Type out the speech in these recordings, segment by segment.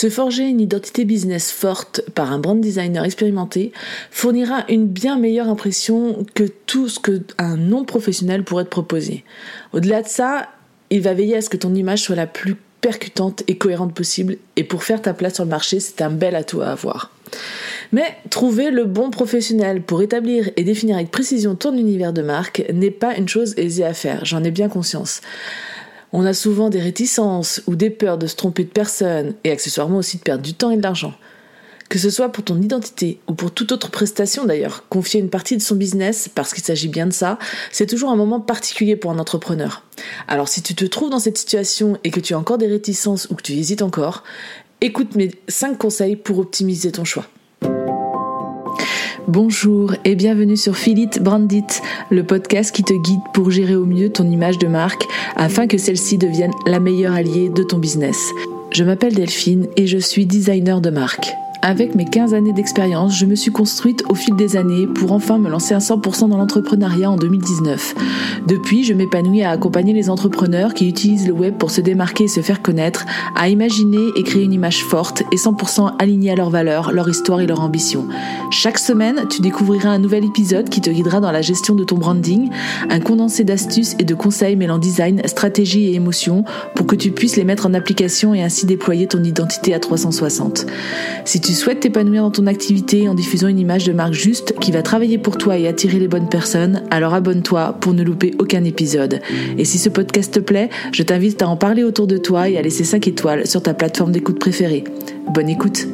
Se forger une identité business forte par un brand designer expérimenté fournira une bien meilleure impression que tout ce qu'un non professionnel pourrait te proposer. Au-delà de ça, il va veiller à ce que ton image soit la plus percutante et cohérente possible et pour faire ta place sur le marché, c'est un bel atout à avoir. Mais trouver le bon professionnel pour établir et définir avec précision ton univers de marque n'est pas une chose aisée à faire, j'en ai bien conscience. On a souvent des réticences ou des peurs de se tromper de personne et accessoirement aussi de perdre du temps et de l'argent. Que ce soit pour ton identité ou pour toute autre prestation d'ailleurs, confier une partie de son business, parce qu'il s'agit bien de ça, c'est toujours un moment particulier pour un entrepreneur. Alors si tu te trouves dans cette situation et que tu as encore des réticences ou que tu hésites encore, écoute mes 5 conseils pour optimiser ton choix. Bonjour et bienvenue sur Philip Brandit, le podcast qui te guide pour gérer au mieux ton image de marque afin que celle-ci devienne la meilleure alliée de ton business. Je m'appelle Delphine et je suis designer de marque. Avec mes 15 années d'expérience, je me suis construite au fil des années pour enfin me lancer à 100% dans l'entrepreneuriat en 2019. Depuis, je m'épanouis à accompagner les entrepreneurs qui utilisent le web pour se démarquer et se faire connaître, à imaginer et créer une image forte et 100% alignée à leurs valeurs, leur histoire et leur ambition. Chaque semaine, tu découvriras un nouvel épisode qui te guidera dans la gestion de ton branding, un condensé d'astuces et de conseils mêlant design, stratégie et émotion pour que tu puisses les mettre en application et ainsi déployer ton identité à 360. Si tu souhaites t'épanouir dans ton activité en diffusant une image de marque juste qui va travailler pour toi et attirer les bonnes personnes, alors abonne-toi pour ne louper aucun épisode. Et si ce podcast te plaît, je t'invite à en parler autour de toi et à laisser 5 étoiles sur ta plateforme d'écoute préférée. Bonne écoute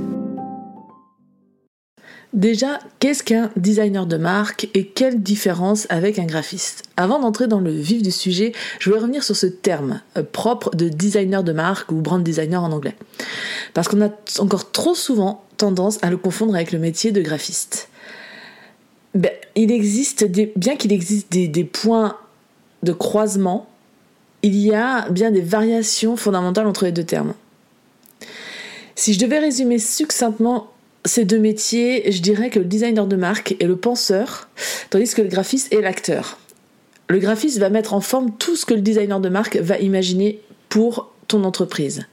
Déjà, qu'est-ce qu'un designer de marque et quelle différence avec un graphiste? Avant d'entrer dans le vif du sujet, je voulais revenir sur ce terme euh, propre de designer de marque ou brand designer en anglais. Parce qu'on a encore trop souvent tendance à le confondre avec le métier de graphiste. Ben, bien qu'il existe des points de croisement, il y a bien des variations fondamentales entre les deux termes. Si je devais résumer succinctement ces deux métiers, je dirais que le designer de marque est le penseur, tandis que le graphiste est l'acteur. Le graphiste va mettre en forme tout ce que le designer de marque va imaginer pour ton entreprise.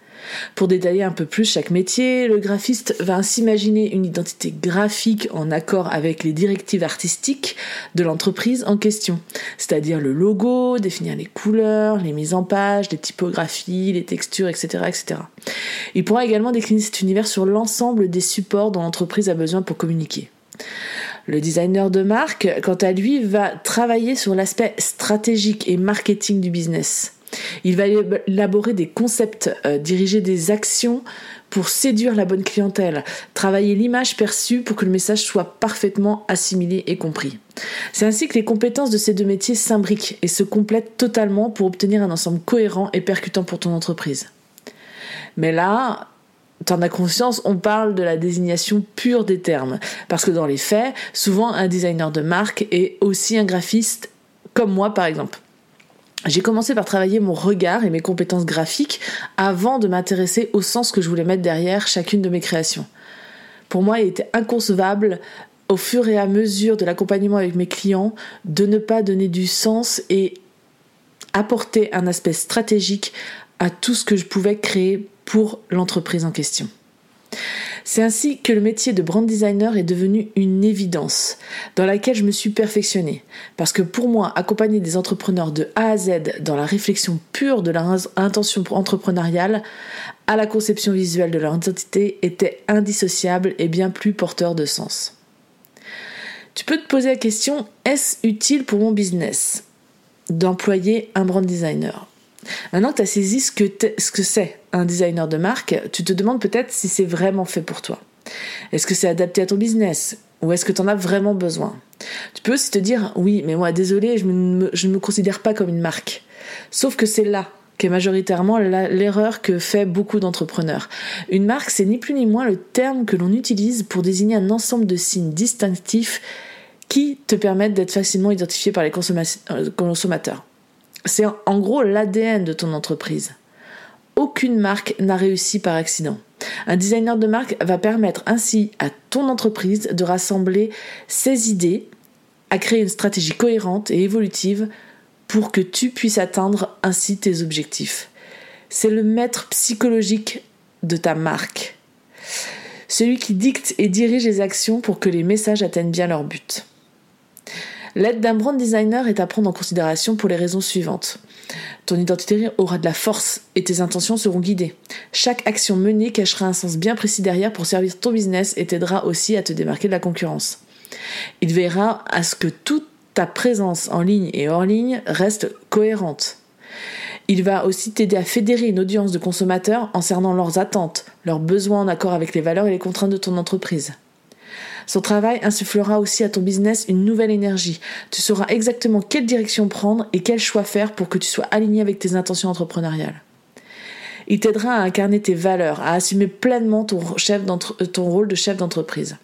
Pour détailler un peu plus chaque métier, le graphiste va ainsi imaginer une identité graphique en accord avec les directives artistiques de l'entreprise en question, c'est-à-dire le logo, définir les couleurs, les mises en page, les typographies, les textures, etc. etc. Il pourra également décliner cet univers sur l'ensemble des supports dont l'entreprise a besoin pour communiquer. Le designer de marque, quant à lui, va travailler sur l'aspect stratégique et marketing du business. Il va élaborer des concepts, euh, diriger des actions pour séduire la bonne clientèle, travailler l'image perçue pour que le message soit parfaitement assimilé et compris. C'est ainsi que les compétences de ces deux métiers s'imbriquent et se complètent totalement pour obtenir un ensemble cohérent et percutant pour ton entreprise. Mais là, T'en as conscience, on parle de la désignation pure des termes. Parce que dans les faits, souvent un designer de marque est aussi un graphiste, comme moi par exemple. J'ai commencé par travailler mon regard et mes compétences graphiques avant de m'intéresser au sens que je voulais mettre derrière chacune de mes créations. Pour moi, il était inconcevable, au fur et à mesure de l'accompagnement avec mes clients, de ne pas donner du sens et apporter un aspect stratégique à tout ce que je pouvais créer pour l'entreprise en question. C'est ainsi que le métier de brand designer est devenu une évidence dans laquelle je me suis perfectionnée. Parce que pour moi, accompagner des entrepreneurs de A à Z dans la réflexion pure de leur intention entrepreneuriale à la conception visuelle de leur identité était indissociable et bien plus porteur de sens. Tu peux te poser la question, est-ce utile pour mon business d'employer un brand designer? Maintenant que tu as saisi ce que, ce que c'est un designer de marque, tu te demandes peut-être si c'est vraiment fait pour toi. Est-ce que c'est adapté à ton business? Ou est-ce que tu en as vraiment besoin? Tu peux aussi te dire oui, mais moi désolé, je, ne me considère pas comme une marque. Sauf que c'est là qu'est majoritairement l'erreur que fait beaucoup d'entrepreneurs. Une marque, c'est ni plus ni moins le terme que l'on utilise pour désigner un ensemble de signes distinctifs qui te permettent d'être facilement identifié par les euh, consommateurs. C'est en gros l'ADN de ton entreprise. Aucune marque n'a réussi par accident. Un designer de marque va permettre ainsi à ton entreprise de rassembler ses idées, à créer une stratégie cohérente et évolutive pour que tu puisses atteindre ainsi tes objectifs. C'est le maître psychologique de ta marque celui qui dicte et dirige les actions pour que les messages atteignent bien leur but. L'aide d'un brand designer est à prendre en considération pour les raisons suivantes. Ton identité aura de la force et tes intentions seront guidées. Chaque action menée cachera un sens bien précis derrière pour servir ton business et t'aidera aussi à te démarquer de la concurrence. Il veillera à ce que toute ta présence en ligne et hors ligne reste cohérente. Il va aussi t'aider à fédérer une audience de consommateurs en cernant leurs attentes, leurs besoins en accord avec les valeurs et les contraintes de ton entreprise. Son travail insufflera aussi à ton business une nouvelle énergie. Tu sauras exactement quelle direction prendre et quel choix faire pour que tu sois aligné avec tes intentions entrepreneuriales. Il t'aidera à incarner tes valeurs, à assumer pleinement ton, ton rôle de chef d'entreprise.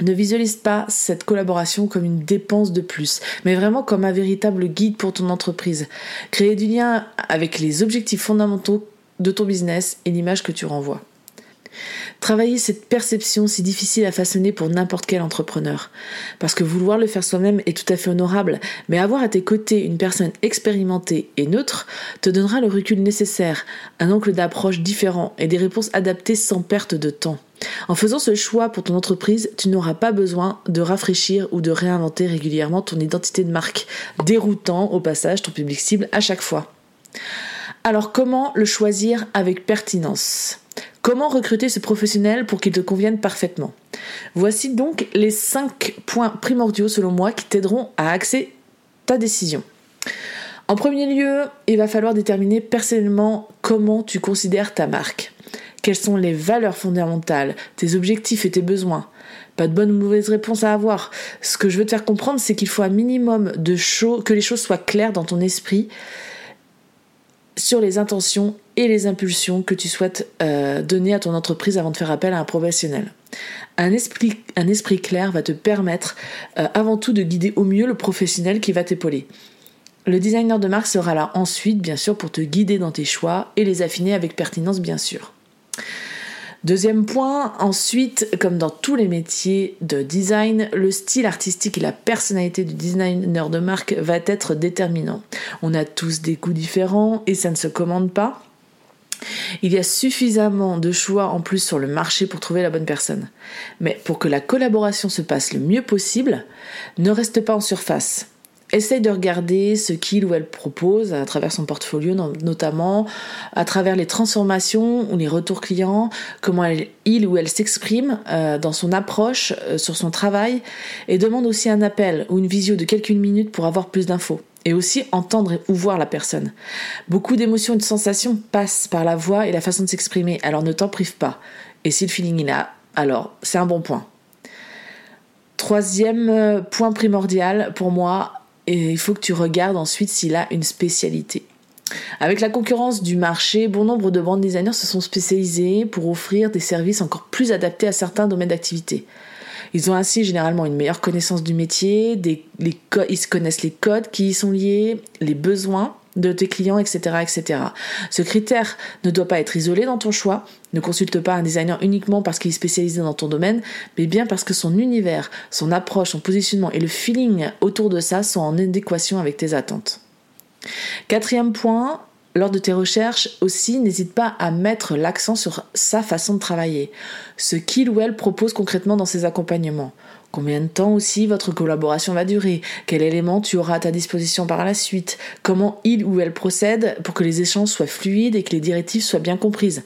Ne visualise pas cette collaboration comme une dépense de plus, mais vraiment comme un véritable guide pour ton entreprise. Créer du lien avec les objectifs fondamentaux de ton business et l'image que tu renvoies. Travailler cette perception si difficile à façonner pour n'importe quel entrepreneur. Parce que vouloir le faire soi-même est tout à fait honorable, mais avoir à tes côtés une personne expérimentée et neutre te donnera le recul nécessaire, un angle d'approche différent et des réponses adaptées sans perte de temps. En faisant ce choix pour ton entreprise, tu n'auras pas besoin de rafraîchir ou de réinventer régulièrement ton identité de marque, déroutant au passage ton public cible à chaque fois. Alors comment le choisir avec pertinence? Comment recruter ce professionnel pour qu'il te convienne parfaitement Voici donc les 5 points primordiaux selon moi qui t'aideront à axer ta décision. En premier lieu, il va falloir déterminer personnellement comment tu considères ta marque. Quelles sont les valeurs fondamentales, tes objectifs et tes besoins? Pas de bonne ou mauvaise réponse à avoir. Ce que je veux te faire comprendre, c'est qu'il faut un minimum de choses, que les choses soient claires dans ton esprit sur les intentions et les impulsions que tu souhaites euh, donner à ton entreprise avant de faire appel à un professionnel. Un esprit, clair va te permettre euh, avant tout de guider au mieux le professionnel qui va t'épauler. Le designer de marque sera là ensuite, bien sûr, pour te guider dans tes choix et les affiner avec pertinence, bien sûr. Deuxième point, ensuite, comme dans tous les métiers de design, le style artistique et la personnalité du designer de marque va être déterminant. On a tous des goûts différents et ça ne se commande pas. Il y a suffisamment de choix en plus sur le marché pour trouver la bonne personne. Mais pour que la collaboration se passe le mieux possible, ne reste pas en surface. Essaye de regarder ce qu'il ou elle propose à travers son portfolio, notamment à travers les transformations ou les retours clients, comment il ou elle s'exprime euh, dans son approche euh, sur son travail, et demande aussi un appel ou une visio de quelques minutes pour avoir plus d'infos et aussi entendre ou voir la personne. Beaucoup d'émotions et de sensations passent par la voix et la façon de s'exprimer, alors ne t'en prive pas. Et si le feeling est là, alors c'est un bon point. Troisième euh, point primordial pour moi, et il faut que tu regardes ensuite s'il a une spécialité. Avec la concurrence du marché, bon nombre de brand designers se sont spécialisés pour offrir des services encore plus adaptés à certains domaines d'activité. Ils ont ainsi généralement une meilleure connaissance du métier, ils connaissent les codes qui y sont liés, les besoins de tes clients, etc., etc. Ce critère ne doit pas être isolé dans ton choix. Ne consulte pas un designer uniquement parce qu'il est spécialisé dans ton domaine, mais bien parce que son univers, son approche, son positionnement et le feeling autour de ça sont en adéquation avec tes attentes. Quatrième point, lors de tes recherches aussi, n'hésite pas à mettre l'accent sur sa façon de travailler, ce qu'il ou elle propose concrètement dans ses accompagnements. Combien de temps aussi votre collaboration va durer? Quel élément tu auras à ta disposition par la suite? Comment il ou elle procède pour que les échanges soient fluides et que les directives soient bien comprises?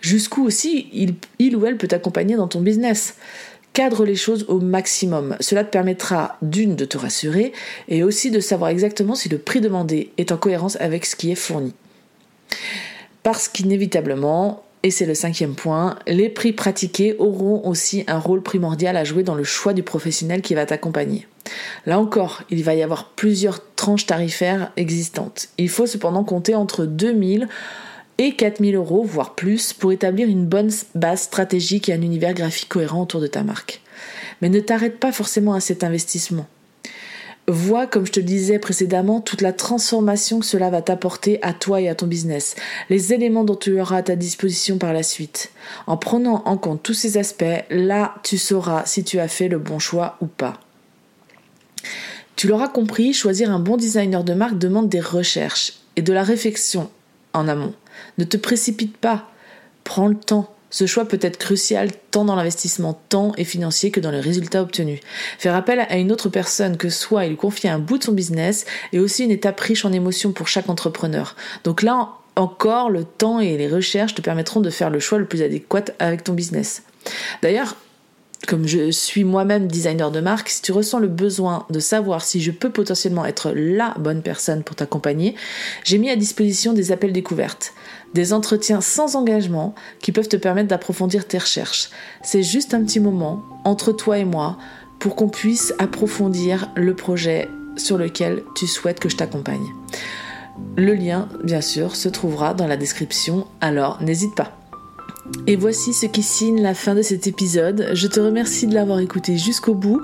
Jusqu'où aussi il, il ou elle peut t'accompagner dans ton business? Cadre les choses au maximum. Cela te permettra d'une de te rassurer et aussi de savoir exactement si le prix demandé est en cohérence avec ce qui est fourni. Parce qu'inévitablement, et c'est le cinquième point, les prix pratiqués auront aussi un rôle primordial à jouer dans le choix du professionnel qui va t'accompagner. Là encore, il va y avoir plusieurs tranches tarifaires existantes. Il faut cependant compter entre 2000 et 4000 euros, voire plus, pour établir une bonne base stratégique et un univers graphique cohérent autour de ta marque. Mais ne t'arrête pas forcément à cet investissement. Vois, comme je te le disais précédemment, toute la transformation que cela va t'apporter à toi et à ton business, les éléments dont tu auras à ta disposition par la suite. En prenant en compte tous ces aspects, là, tu sauras si tu as fait le bon choix ou pas. Tu l'auras compris, choisir un bon designer de marque demande des recherches et de la réflexion en amont. Ne te précipite pas, prends le temps, Ce choix peut être crucial tant dans l'investissement temps et financier que dans les résultats obtenus. Faire appel à une autre personne que soi et lui confier un bout de son business est aussi une étape riche en émotions pour chaque entrepreneur. Donc là encore, le temps et les recherches te permettront de faire le choix le plus adéquat avec ton business. D'ailleurs, comme je suis moi-même designer de marque, si tu ressens le besoin de savoir si je peux potentiellement être la bonne personne pour t'accompagner, j'ai mis à disposition des appels découvertes, des entretiens sans engagement qui peuvent te permettre d'approfondir tes recherches. C'est juste un petit moment entre toi et moi pour qu'on puisse approfondir le projet sur lequel tu souhaites que je t'accompagne. Le lien, bien sûr, se trouvera dans la description, alors n'hésite pas. Et voici ce qui signe la fin de cet épisode. Je te remercie de l'avoir écouté jusqu'au bout.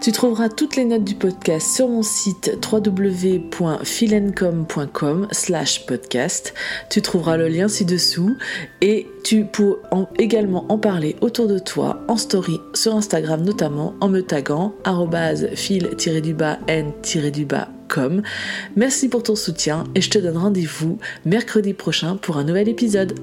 Tu trouveras toutes les notes du podcast sur mon site www.philencom.com slash podcast. Tu trouveras le lien ci-dessous et tu peux également en parler autour de toi en story sur Instagram notamment en me taguant fil-n-com. Merci pour ton soutien et je te donne rendez-vous mercredi prochain pour un nouvel épisode.